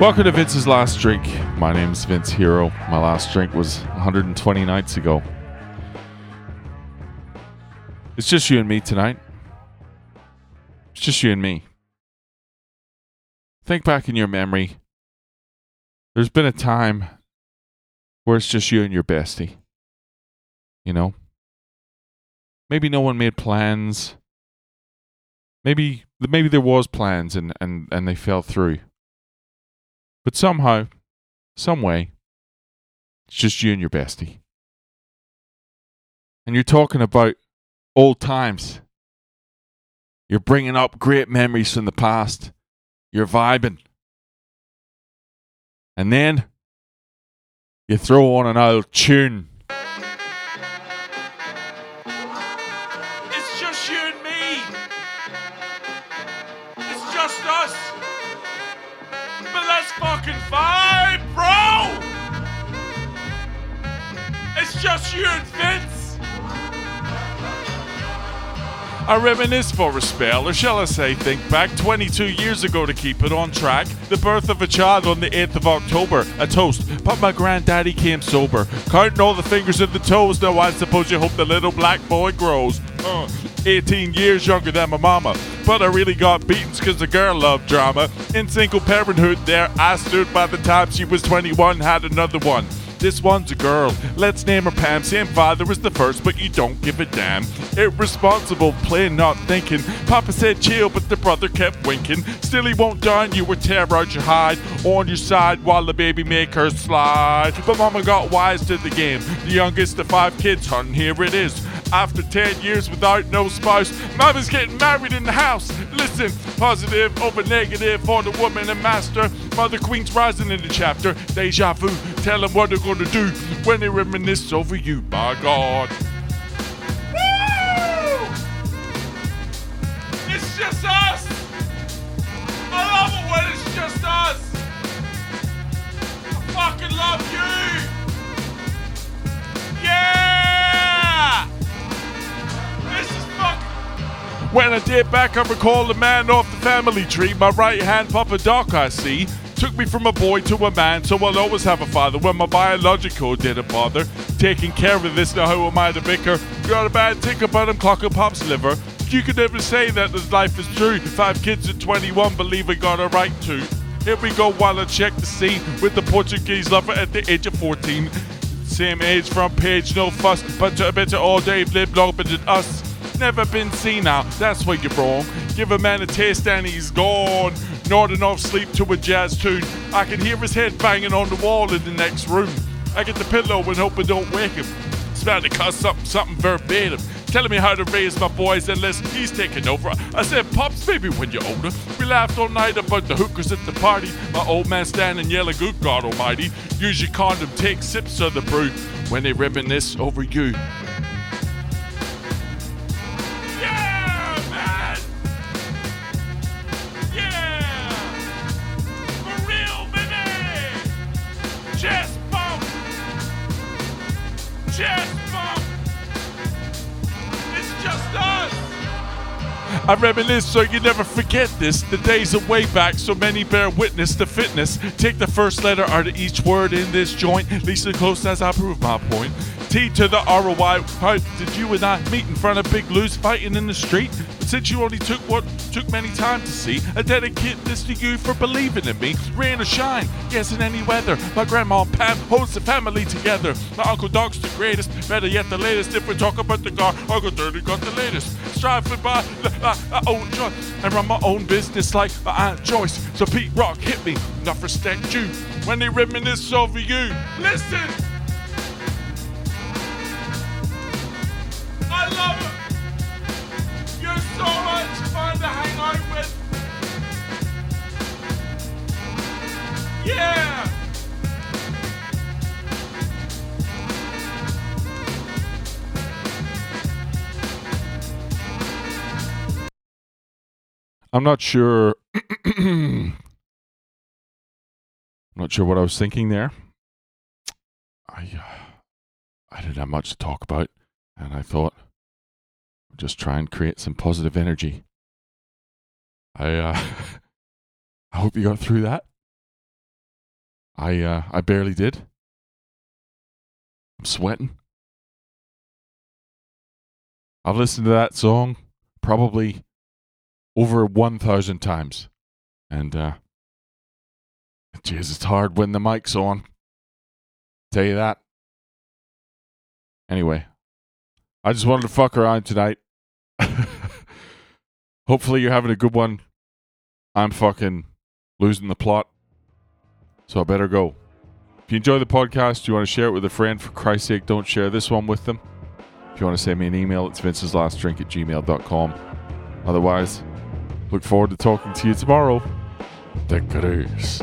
Welcome to Vince's Last Drink. My name's Vince Hero. My last drink was 120 nights ago. It's just you and me tonight. It's just you and me. Think back in your memory. There's been a time where it's just you and your bestie. You know? Maybe no one made plans. Maybe maybe there was plans and, and, and they fell through. But somehow, some way, it's just you and your bestie. And you're talking about old times. You're bringing up great memories from the past. You're vibing. And then you throw on an old tune. It's just you and me. It's just us. But let's fucking vibe, bro. It's just you and Vince. I reminisce for a spell, or shall I say, think back 22 years ago to keep it on track. The birth of a child on the 8th of October, a toast, but my granddaddy came sober. Counting all the fingers and the toes, now I suppose you hope the little black boy grows. Uh, 18 years younger than my mama, but I really got beatings because the girl loved drama. In single parenthood, there I stood by the time she was 21, had another one. This one's a girl. Let's name her Pam. Same father was the first, but you don't give a damn. Irresponsible, plain not thinking. Papa said chill, but the brother kept winking. Still, he won't down you or tear out your hide on your side while the baby make her slide. But mama got wise to the game. The youngest of five kids, hun, here it is. After 10 years without no spouse, mama's getting married in the house. Listen, positive over negative for the woman and master. Mother Queen's rising in the chapter. Deja vu, tell them what they're gonna do when they reminisce over you, by God. Woo! It's just us. I love it when it's just us. When I did back, I recall the man off the family tree. My right hand, Papa Doc, I see. Took me from a boy to a man, so I'll always have a father when my biological didn't bother. Taking care of this, now who am I to bicker? Got a bad tick about him, clocking pop's liver. You could never say that this life is true. Five kids at 21 believe I got a right to. Here we go while I check the scene with the Portuguese lover at the age of 14. Same age, front page, no fuss, but I bet you all day lived longer than us. Never been seen now, that's where you're wrong. Give a man a taste and he's gone. Not enough sleep to a jazz tune. I can hear his head banging on the wall in the next room. I get the pillow and hope I don't wake him. Smell to cuss something, something verbatim. Telling me how to raise my boys unless he's taking over. I said, Pops, maybe when you're older. We laughed all night about the hookers at the party. My old man standing yelling, good God almighty. Use your condom, take sips of the brew when they reminisce over you. I reminisce so you never forget this. The days are way back, so many bear witness to fitness. Take the first letter out of each word in this joint, as close as I prove my point. T to the ROI. How did you and I meet in front of Big Lou's fighting in the street? Since you only took what took many time to see, I dedicate this to you for believing in me. Rain or shine, yes, in any weather. My grandma Pam holds the family together. My Uncle Doc's the greatest, better yet the latest. If we talk about the car, Uncle Dirty got the latest. Striving by uh, uh, own joy and run my own business like my Aunt Joyce. So Pete Rock hit me, enough respect you when they reminisce over you. Listen. I'm not sure. I'm not sure what I was thinking there. I uh, I didn't have much to talk about, and I thought I'd just try and create some positive energy. I uh, I hope you got through that. I uh, I barely did. I'm sweating. I've listened to that song probably over 1,000 times. And, uh, jeez, it's hard when the mic's on. Tell you that. Anyway, I just wanted to fuck around tonight. Hopefully, you're having a good one. I'm fucking losing the plot. So I better go. If you enjoy the podcast, you want to share it with a friend, for Christ's sake, don't share this one with them. If you want to send me an email, it's vinceslastdrink at gmail.com. Otherwise, look forward to talking to you tomorrow. Cruise.